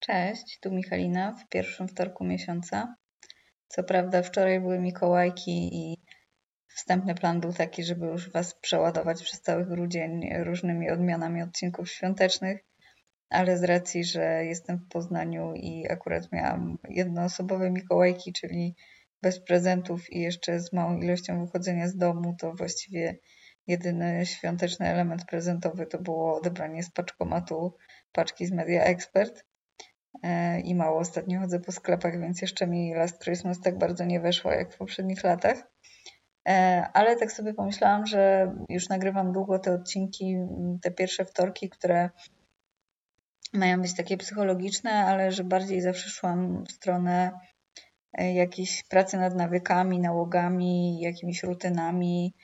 Cześć, tu Michalina w pierwszym wtorku miesiąca. Co prawda wczoraj były Mikołajki i wstępny plan był taki, żeby już Was przeładować przez cały grudzień różnymi odmianami odcinków świątecznych, ale z racji, że jestem w Poznaniu i akurat miałam jednoosobowe Mikołajki, czyli bez prezentów i jeszcze z małą ilością wychodzenia z domu, to właściwie jedyny świąteczny element prezentowy to było odebranie z paczkomatu paczki z Media Expert. E, i mało ostatnio chodzę po sklepach, więc jeszcze mi Last Christmas tak bardzo nie weszło jak w poprzednich latach. E, ale tak sobie pomyślałam, że już nagrywam długo te odcinki, te pierwsze wtorki, które mają być takie psychologiczne, ale że bardziej zawsze szłam w stronę e, jakiejś pracy nad nawykami, nałogami, jakimiś rutynami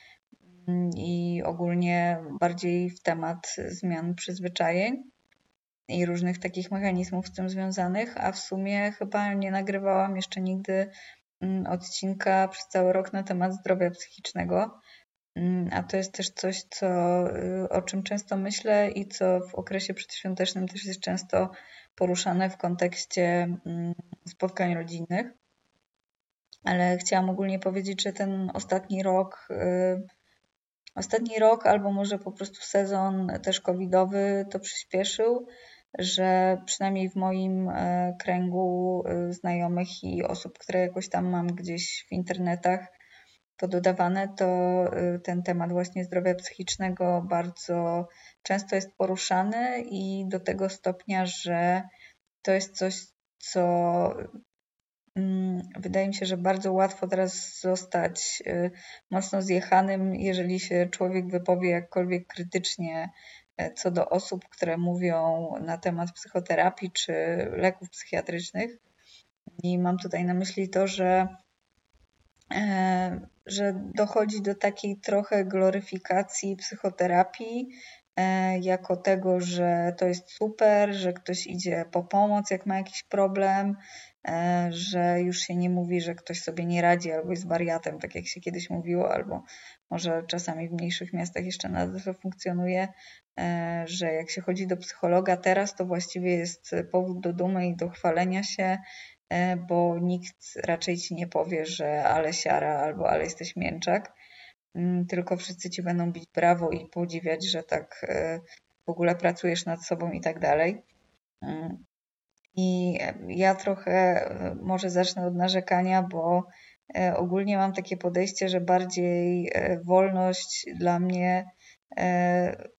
mm, i ogólnie bardziej w temat zmian przyzwyczajeń i różnych takich mechanizmów z tym związanych, a w sumie chyba nie nagrywałam jeszcze nigdy mm, odcinka przez cały rok na temat zdrowia psychicznego. Mm, a to jest też coś, co, y, o czym często myślę i co w okresie przedświątecznym też jest często poruszane w kontekście mm, spotkań rodzinnych. Ale chciałam ogólnie powiedzieć, że ten ostatni rok, y, ostatni rok albo może po prostu sezon też covidowy to przyspieszył że przynajmniej w moim e, kręgu e, znajomych i osób, które jakoś tam mam gdzieś w internetach pododawane, to e, ten temat właśnie zdrowia psychicznego bardzo często jest poruszany i do tego stopnia, że to jest coś, co mm, wydaje mi się, że bardzo łatwo teraz zostać mocno zjechanym, jeżeli się człowiek wypowie jakkolwiek krytycznie co do osób, które mówią na temat psychoterapii czy leków psychiatrycznych. I mam tutaj na myśli to, że, e, że dochodzi do takiej trochę gloryfikacji psychoterapii, e, jako tego, że to jest super, że ktoś idzie po pomoc, jak ma jakiś problem, że już się nie mówi, że ktoś sobie nie radzi albo jest wariatem, tak jak się kiedyś mówiło, albo może czasami w mniejszych miastach jeszcze nadal to funkcjonuje, E, że jak się chodzi do psychologa teraz, to właściwie jest powód do dumy i do chwalenia się, e, bo nikt raczej ci nie powie, że ale siara albo ale jesteś mięczak, mm, tylko wszyscy ci będą bić brawo i podziwiać, że tak e, w ogóle pracujesz nad sobą i tak dalej. Mm. I ja trochę może zacznę od narzekania, bo ogólnie mam takie podejście, że bardziej wolność dla mnie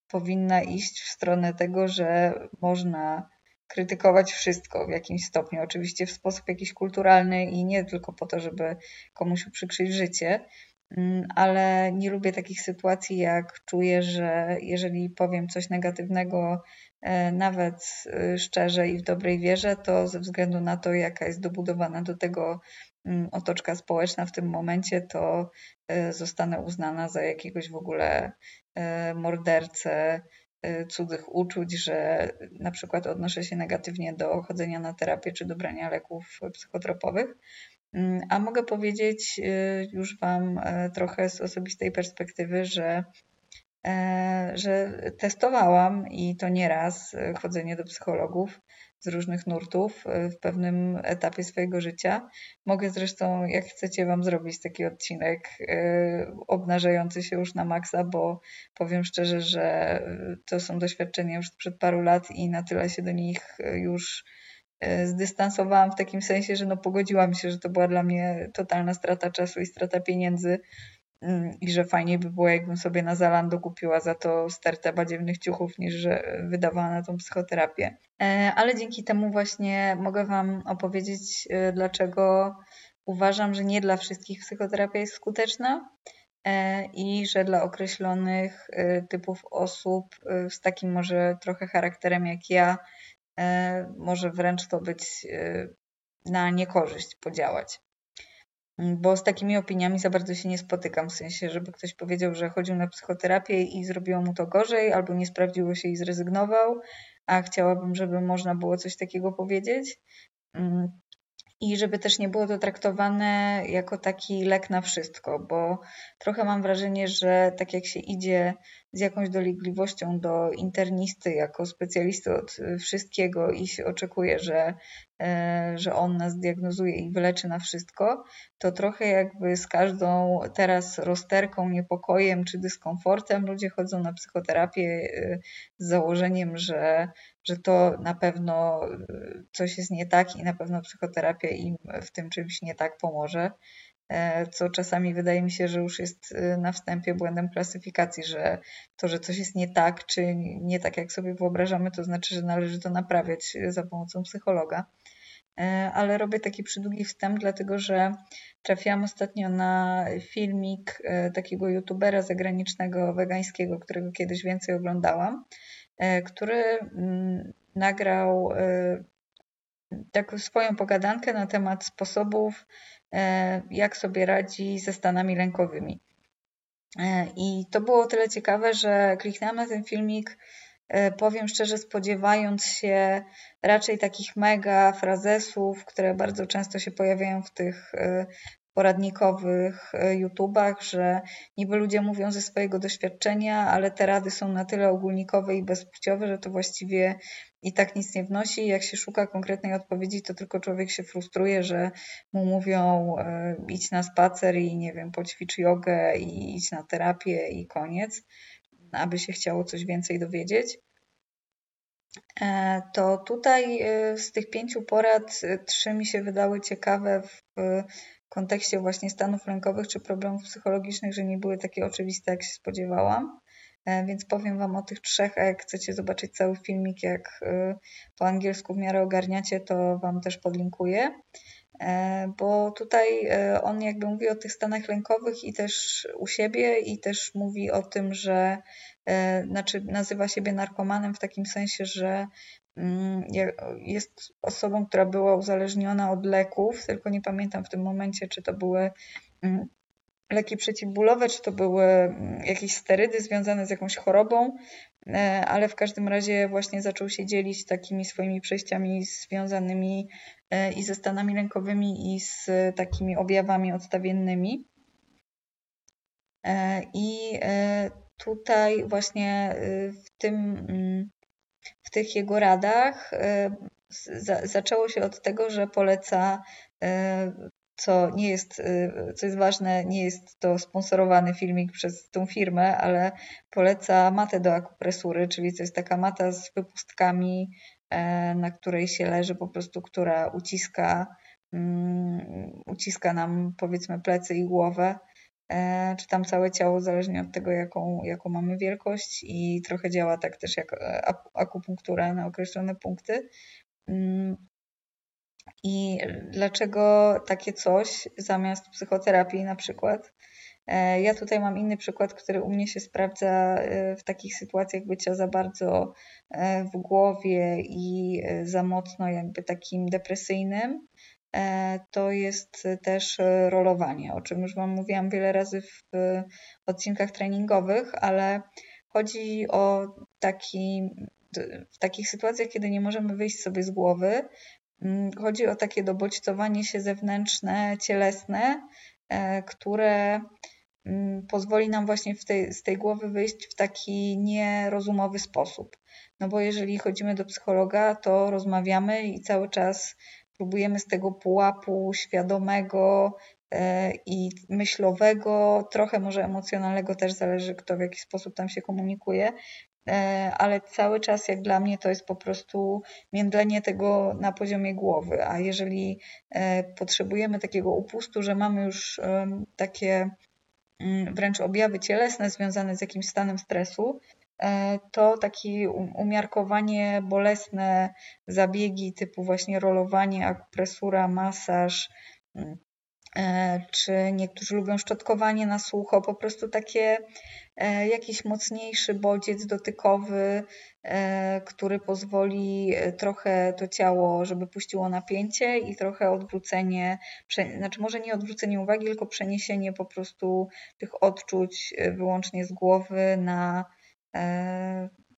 powinna iść w stronę tego, że można krytykować wszystko w jakimś stopniu. Oczywiście w sposób jakiś kulturalny i nie tylko po to, żeby komuś uprzykrzyć życie, mm, ale nie lubię takich sytuacji, jak czuję, że jeżeli powiem coś negatywnego, e, nawet e, szczerze i w dobrej wierze, to ze względu na to, jaka jest dobudowana do tego otoczka społeczna w tym momencie, to e, zostanę uznana za jakiegoś w ogóle E, mordercę e, cudzych uczuć, że na przykład odnoszę się negatywnie do chodzenia na terapię czy do brania leków psychotropowych. Mm, a mogę powiedzieć już Wam trochę z osobistej perspektywy, że, że testowałam i to nie raz chodzenie do psychologów z różnych nurtów y, w pewnym etapie swojego życia. Mogę zresztą, jak chcecie, Wam zrobić taki odcinek y, obnażający się już na maksa, bo powiem szczerze, że y, to są doświadczenia już sprzed paru lat i na tyle się do nich już zdystansowałam w takim sensie, że no pogodziłam się, że to była dla mnie totalna strata czasu i strata pieniędzy, i że fajniej by było, jakbym sobie na Zalando kupiła za to stertę badziewnych ciuchów, niż że wydawała na tą psychoterapię. E, ale dzięki temu właśnie mogę Wam opowiedzieć, e, dlaczego uważam, że nie dla wszystkich psychoterapia jest skuteczna e, i że dla określonych typów osób z takim może trochę charakterem jak ja, może wręcz to być na niekorzyść podziałać. Bo z takimi opiniami za bardzo się nie spotykam, w sensie, żeby ktoś powiedział, że chodził na psychoterapię i zrobiło mu to gorzej, albo nie sprawdziło się i zrezygnował, a chciałabym, żeby można było coś takiego powiedzieć. Mm, I żeby też nie było to traktowane jako taki lek na wszystko, bo trochę mam wrażenie, że tak jak się idzie z jakąś dolegliwością do internisty jako specjalisty od wszystkiego i się oczekuje, że, e, że on nas diagnozuje i wyleczy na wszystko, to trochę jakby z każdą teraz rozterką, niepokojem czy dyskomfortem ludzie chodzą na psychoterapię e, z założeniem, że, że to na pewno e, coś jest nie tak i na pewno psychoterapia im w tym czymś nie tak pomoże. E, co czasami wydaje mi się, że już jest e, na wstępie błędem klasyfikacji, że to, że coś jest nie tak, czy nie tak, jak sobie wyobrażamy, to znaczy, że należy to naprawiać e, za pomocą psychologa. Ale robię taki przydługi wstęp, dlatego że trafiłam ostatnio na filmik takiego youtubera zagranicznego, wegańskiego, którego kiedyś więcej oglądałam, który mm, nagrał taką swoją pogadankę na temat sposobów jak sobie radzi ze stanami lękowymi. E, I to było tyle ciekawe, że kliknęłam na ten filmik, e, powiem szczerze, spodziewając się raczej takich mega frazesów, które bardzo często się pojawiają w tych poradnikowych YouTubach, że niby ludzie mówią ze swojego doświadczenia, ale te rady są na tyle ogólnikowe i bezpłciowe, że to właściwie i tak nic nie wnosi. Jak się szuka konkretnej odpowiedzi, to tylko człowiek się frustruje, że mu mówią e, idź na spacer i nie wiem, poćwicz jogę i idź na terapię i koniec, aby się chciało coś więcej dowiedzieć. E, to tutaj e, z tych pięciu porad trzy mi się wydały ciekawe w kontekście właśnie stanów lękowych czy problemów psychologicznych, że nie były takie oczywiste, jak się spodziewałam. E, więc powiem Wam o tych trzech, a jak chcecie zobaczyć cały filmik, jak e, po angielsku w miarę ogarniacie, to Wam też podlinkuję. E, bo tutaj on jakby mówi o tych stanach lękowych i też u siebie i też mówi o tym, że znaczy nazywa siebie narkomanem w takim sensie, że mm, jest osobą, która była uzależniona od leków, tylko nie pamiętam w tym momencie, czy to były mm, leki przeciwbólowe, czy to były mm, jakieś sterydy związane z jakąś chorobą, e, ale w każdym razie właśnie zaczął się dzielić takimi swoimi przejściami związanymi e, i ze stanami lękowymi, i z takimi objawami odstawiennymi. E, I tutaj właśnie w tym, mm, w tych jego radach zaczęło się od tego, że poleca co nie jest, y, co jest ważne, nie jest to sponsorowany filmik przez tą firmę, ale poleca matę do akupresury, czyli to jest taka mata z wypustkami, e, na której się leży po prostu, która uciska, mm, uciska nam powiedzmy plecy i głowę, e, czy tam całe ciało, zależnie od tego, jaką, jaką mamy wielkość i trochę działa tak też jak akupunktura na określone punkty. Mm, i dlaczego takie coś zamiast psychoterapii na przykład? E, ja tutaj mam inny przykład, który u mnie się sprawdza e, w takich sytuacjach bycia za bardzo e, w głowie i za mocno jakby takim depresyjnym. To jest też rolowanie, o czym już Wam mówiłam wiele razy w odcinkach treningowych, ale chodzi o taki, w takich sytuacjach, kiedy nie możemy wyjść sobie z głowy, chodzi o takie dobodźcowanie się zewnętrzne, cielesne, e, które mm, pozwoli nam właśnie tej, z tej głowy wyjść w taki nierozumowy sposób. No bo jeżeli chodzimy do psychologa, to rozmawiamy i cały czas próbujemy z tego pułapu świadomego e, i myślowego, trochę może emocjonalnego też zależy kto w jaki sposób tam się komunikuje, ale cały czas jak dla mnie to jest po prostu międlenie tego na poziomie głowy, a jeżeli e, potrzebujemy takiego upustu, że mamy już takie mm, wręcz objawy cielesne związane z jakimś stanem stresu, e, to takie umiarkowanie bolesne zabiegi typu właśnie rolowanie, akupresura, masaż, mm, czy niektórzy lubią szczotkowanie na sucho, po prostu takie E, jakiś mocniejszy bodziec dotykowy, e, który pozwoli e, trochę to ciało, żeby puściło napięcie i trochę odwrócenie, znaczy może nie odwrócenie uwagi, tylko przeniesienie po prostu tych odczuć wyłącznie z głowy na,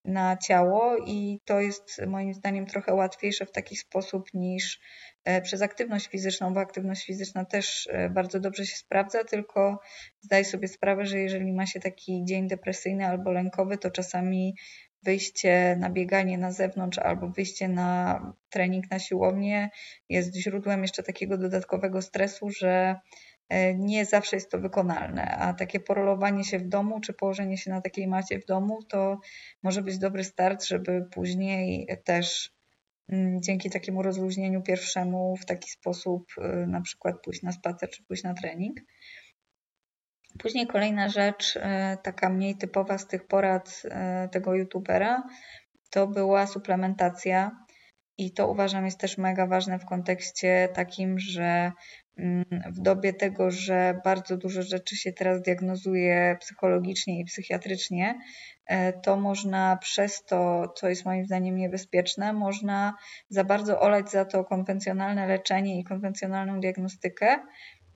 na ciało i to jest moim zdaniem trochę łatwiejsze w taki sposób niż e, przez aktywność fizyczną, bo aktywność fizyczna też e, bardzo dobrze się sprawdza, tylko zdaję sobie sprawę, że jeżeli ma się taki dzień depresyjny albo lękowy, to czasami wyjście na bieganie na zewnątrz albo wyjście na trening na siłownię jest źródłem jeszcze takiego dodatkowego stresu, że E, nie zawsze jest to wykonalne, a takie porolowanie się w domu czy położenie się na takiej macie w domu to może być dobry start, żeby później też dzięki takiemu rozluźnieniu pierwszemu w taki sposób e, na przykład pójść na spacer czy pójść na trening. Później kolejna rzecz, e, taka mniej typowa z tych porad tego youtubera, to była suplementacja. I to uważam jest też mega ważne w kontekście takim, że Mm, w dobie tego, że bardzo dużo rzeczy się teraz diagnozuje psychologicznie i psychiatrycznie, e, to można przez to, co jest moim zdaniem niebezpieczne, można za bardzo olać za to konwencjonalne leczenie i konwencjonalną diagnostykę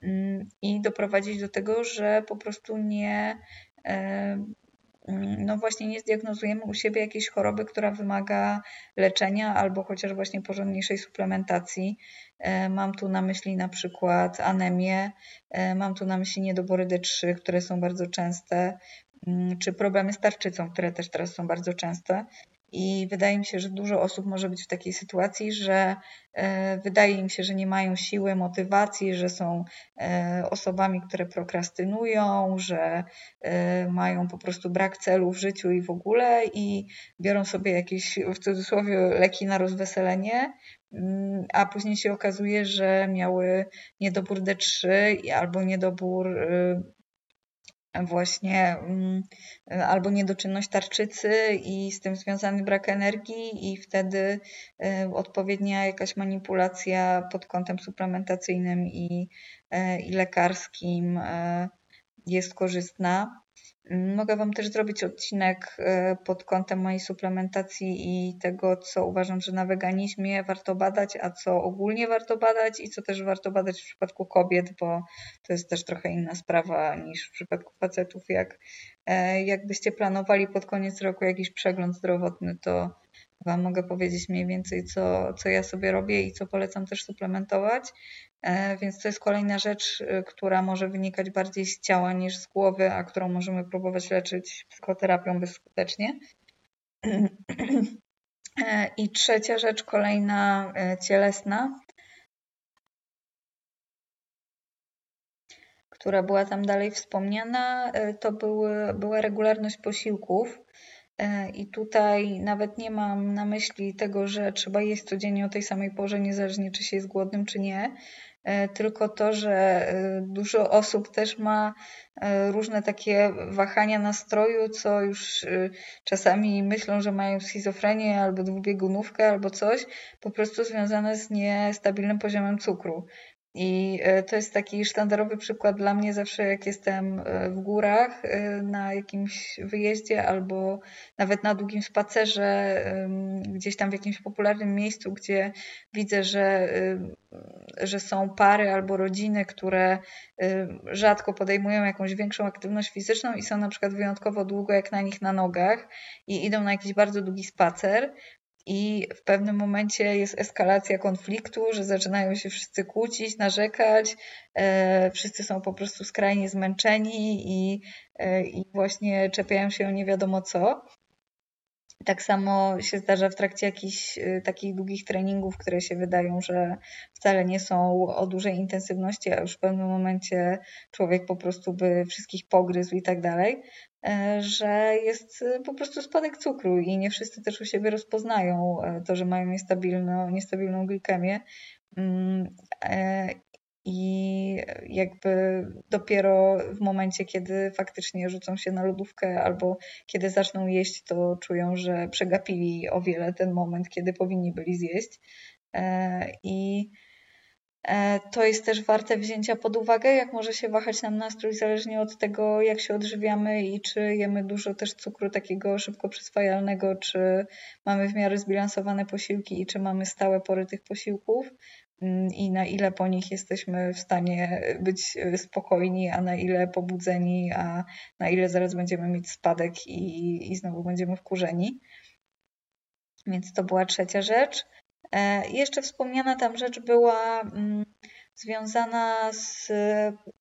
mm, i doprowadzić do tego, że po prostu nie e, Mm, no właśnie nie zdiagnozujemy u siebie jakiejś choroby, która wymaga leczenia albo chociaż właśnie porządniejszej suplementacji. E, mam tu na myśli na przykład anemię, e, mam tu na myśli niedobory D3, które są bardzo częste, mm, czy problemy z tarczycą, które też teraz są bardzo częste. I wydaje mi się, że dużo osób może być w takiej sytuacji, że e, wydaje im się, że nie mają siły, motywacji, że są e, osobami, które prokrastynują, że e, mają po prostu brak celu w życiu i w ogóle i biorą sobie jakieś w cudzysłowie leki na rozweselenie, mm, a później się okazuje, że miały niedobór D3 albo niedobór właśnie mm, albo niedoczynność tarczycy i z tym związany brak energii i wtedy y, odpowiednia jakaś manipulacja pod kątem suplementacyjnym i, y, i lekarskim y, jest korzystna. Mogę Wam też zrobić odcinek e, pod kątem mojej suplementacji i tego, co uważam, że na weganizmie warto badać, a co ogólnie warto badać i co też warto badać w przypadku kobiet, bo to jest też trochę inna sprawa niż w przypadku facetów. Jak, e, jakbyście planowali pod koniec roku jakiś przegląd zdrowotny, to Wam mogę powiedzieć mniej więcej, co, co ja sobie robię i co polecam też suplementować. E, więc to jest kolejna rzecz, e, która może wynikać bardziej z ciała niż z głowy, a którą możemy próbować leczyć psychoterapią bezskutecznie. E, I trzecia rzecz, kolejna cielesna, która była tam dalej wspomniana, to były, była regularność posiłków. I tutaj nawet nie mam na myśli tego, że trzeba jeść codziennie o tej samej porze, niezależnie czy się jest głodnym, czy nie, tylko to, że e, dużo osób też ma e, różne takie wahania nastroju, co już czasami myślą, że mają schizofrenię albo dwubiegunówkę albo coś, po prostu związane z niestabilnym poziomem cukru. I e, to jest taki sztandarowy przykład dla mnie zawsze, jak jestem e, w górach e, na jakimś wyjeździe albo nawet na długim spacerze, gdzieś tam w jakimś popularnym miejscu, gdzie widzę, że, że są pary albo rodziny, które rzadko podejmują jakąś większą aktywność fizyczną i są na przykład wyjątkowo długo jak na nich na nogach i idą na jakiś bardzo długi spacer, i w pewnym momencie jest eskalacja konfliktu, że zaczynają się wszyscy kłócić, narzekać, e, wszyscy są po prostu skrajnie zmęczeni i, e, i właśnie czepiają się nie wiadomo co. Tak samo się zdarza w trakcie jakichś e, takich długich treningów, które się wydają, że wcale nie są o dużej intensywności, a już w pewnym momencie człowiek po prostu by wszystkich pogryzł i tak dalej. E, że jest e, po prostu spadek cukru i nie wszyscy też u siebie rozpoznają e, to, że mają niestabilną, niestabilną glikemię. I jakby dopiero w momencie, kiedy faktycznie rzucą się na lodówkę albo kiedy zaczną jeść, to czują, że przegapili o wiele ten moment, kiedy powinni byli zjeść. I E, to jest też warte wzięcia pod uwagę, jak może się wahać nam nastrój zależnie od tego, jak się odżywiamy i czy jemy dużo też cukru takiego szybko przyswajalnego, czy mamy w miarę zbilansowane posiłki i czy mamy stałe pory tych posiłków i na ile po nich jesteśmy w stanie być spokojni, a na ile pobudzeni, a na ile zaraz będziemy mieć spadek i, i znowu będziemy wkurzeni. Więc to była trzecia rzecz. E, jeszcze wspomniana tam rzecz była mm, związana z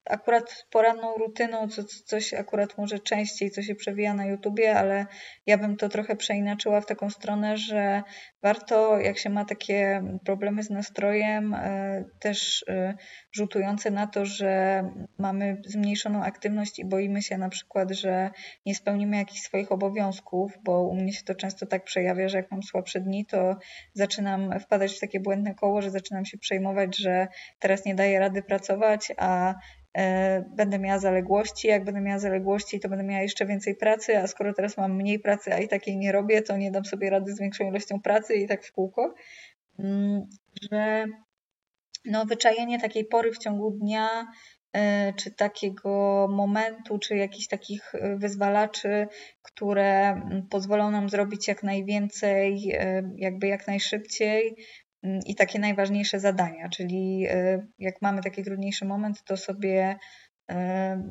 akurat poranną rutyną, co, coś akurat może częściej, co się przewija na YouTubie, ale ja bym to trochę przeinaczyła w taką stronę, że warto, jak się ma takie problemy z nastrojem, e, też e, rzutujące na to, że mamy zmniejszoną aktywność i boimy się na przykład, że nie spełnimy jakichś swoich obowiązków, bo u mnie się to często tak przejawia, że jak mam słabsze dni, to zaczynam wpadać w takie błędne koło, że zaczynam się przejmować, że teraz nie daję rady pracować, a będę miała zaległości. Jak będę miała zaległości, to będę miała jeszcze więcej pracy, a skoro teraz mam mniej pracy, a i takiej nie robię, to nie dam sobie rady z większą ilością pracy i tak w kółko. Mm, że no, wyczajenie takiej pory w ciągu dnia, e, czy takiego momentu, czy jakichś takich e, wyzwalaczy, które mm, pozwolą nam zrobić jak najwięcej, jakby jak najszybciej, i takie najważniejsze zadania, czyli e, jak mamy taki trudniejszy moment, to sobie e,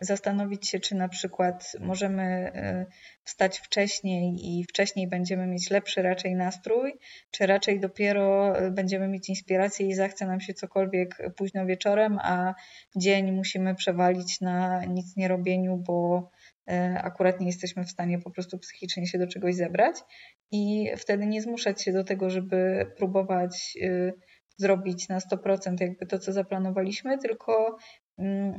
zastanowić się, czy na przykład możemy e, wstać wcześniej i wcześniej będziemy mieć lepszy raczej nastrój, czy raczej dopiero będziemy mieć inspirację i zachce nam się cokolwiek późno wieczorem, a dzień musimy przewalić na nic nie robieniu, bo akurat nie jesteśmy w stanie po prostu psychicznie się do czegoś zebrać i wtedy nie zmuszać się do tego, żeby próbować e, zrobić na 100% jakby to, co zaplanowaliśmy, tylko mm,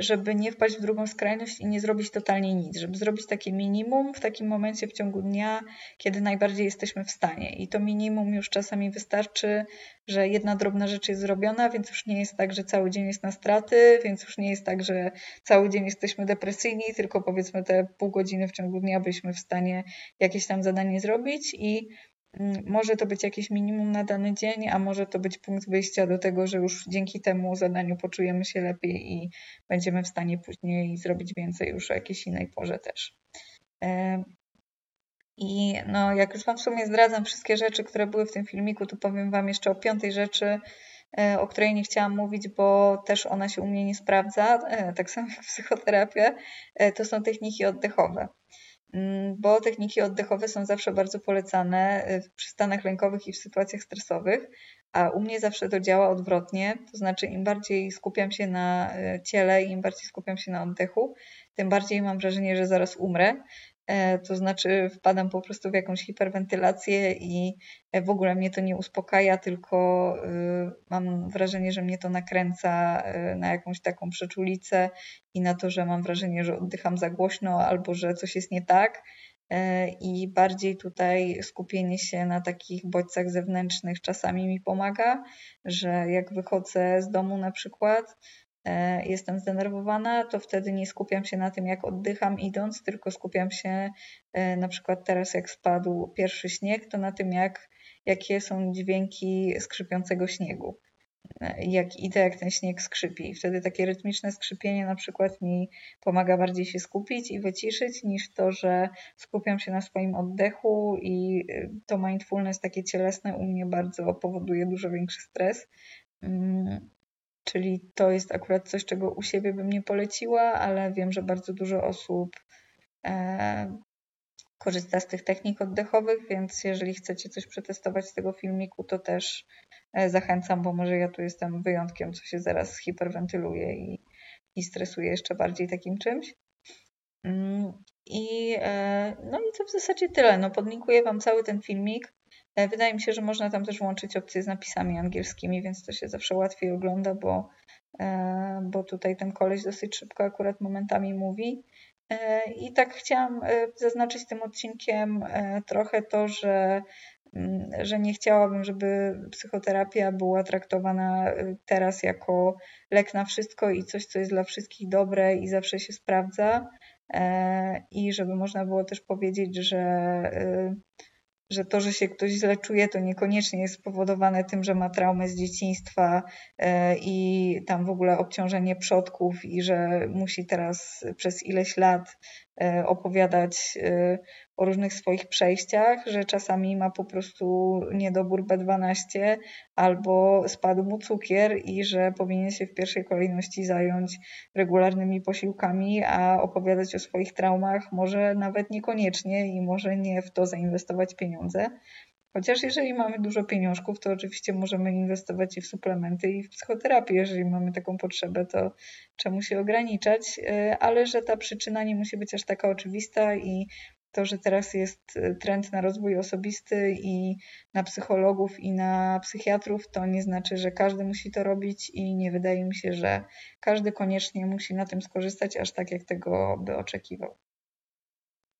żeby nie wpaść w drugą skrajność i nie zrobić totalnie nic, żeby zrobić takie minimum w takim momencie w ciągu dnia, kiedy najbardziej jesteśmy w stanie. I to minimum już czasami wystarczy, że jedna drobna rzecz jest zrobiona, więc już nie jest tak, że cały dzień jest na straty, więc już nie jest tak, że cały dzień jesteśmy depresyjni, tylko powiedzmy te pół godziny w ciągu dnia byliśmy w stanie jakieś tam zadanie zrobić i może to być jakieś minimum na dany dzień, a może to być punkt wyjścia do tego, że już dzięki temu zadaniu poczujemy się lepiej i będziemy w stanie później zrobić więcej już o jakiejś innej porze też. I no, jak już Wam w sumie zdradzam wszystkie rzeczy, które były w tym filmiku, to powiem Wam jeszcze o piątej rzeczy, e, o której nie chciałam mówić, bo też ona się u mnie nie sprawdza, e, tak samo jak psychoterapia, e, to są techniki oddechowe. Mm, bo techniki oddechowe są zawsze bardzo polecane y, przy stanach lękowych i w sytuacjach stresowych, a u mnie zawsze to działa odwrotnie, to znaczy im bardziej skupiam się na y, ciele, im bardziej skupiam się na oddechu, tym bardziej mam wrażenie, że zaraz umrę. E, to znaczy wpadam po prostu w jakąś hiperwentylację i e, w ogóle mnie to nie uspokaja, tylko y, mam wrażenie, że mnie to nakręca e, na jakąś taką przeczulicę i na to, że mam wrażenie, że oddycham za głośno albo że coś jest nie tak. I bardziej tutaj skupienie się na takich bodźcach zewnętrznych czasami mi pomaga, że jak wychodzę z domu na przykład, E, jestem zdenerwowana, to wtedy nie skupiam się na tym, jak oddycham idąc, tylko skupiam się e, na przykład teraz, jak spadł pierwszy śnieg, to na tym, jak, jakie są dźwięki skrzypiącego śniegu. E, jak idę, jak ten śnieg skrzypi. Wtedy takie rytmiczne skrzypienie na przykład mi pomaga bardziej się skupić i wyciszyć, niż to, że skupiam się na swoim oddechu i to mindfulness takie cielesne u mnie bardzo powoduje dużo większy stres. Czyli to jest akurat coś, czego u siebie bym nie poleciła, ale wiem, że bardzo dużo osób e, korzysta z tych technik oddechowych, więc jeżeli chcecie coś przetestować z tego filmiku, to też e, zachęcam, bo może ja tu jestem wyjątkiem, co się zaraz hiperwentyluje i, i stresuje jeszcze bardziej takim czymś. Mm, I, e, no i to w zasadzie tyle. No, podlinkuję Wam cały ten filmik. E, wydaje mi się, że można tam też włączyć opcję z napisami angielskimi, więc to się zawsze łatwiej ogląda, bo, e, bo tutaj ten koleś dosyć szybko akurat momentami mówi. E, I tak chciałam zaznaczyć tym odcinkiem trochę to, że, mm, że nie chciałabym, żeby psychoterapia była traktowana teraz jako lek na wszystko i coś, co jest dla wszystkich dobre i zawsze się sprawdza. I żeby można było też powiedzieć, że że to, że się ktoś źle czuje, to niekoniecznie jest spowodowane tym, że ma traumę z dzieciństwa e, i tam w ogóle obciążenie przodków i że musi teraz przez ileś lat e, opowiadać e, o różnych swoich przejściach, że czasami ma po prostu niedobór B12 albo spadł mu cukier i że powinien się w pierwszej kolejności zająć regularnymi posiłkami, a opowiadać o swoich traumach może nawet niekoniecznie i może nie w to zainwestować pieniądze. Chociaż jeżeli mamy dużo pieniążków, to oczywiście możemy inwestować i w suplementy, i w psychoterapię. Jeżeli mamy taką potrzebę, to czemu się ograniczać? Y, ale że ta przyczyna nie musi być aż taka oczywista i to, że teraz jest trend na rozwój osobisty i na psychologów i na psychiatrów, to nie znaczy, że każdy musi to robić i nie wydaje mi się, że każdy koniecznie musi na tym skorzystać, aż tak jak tego by oczekiwał.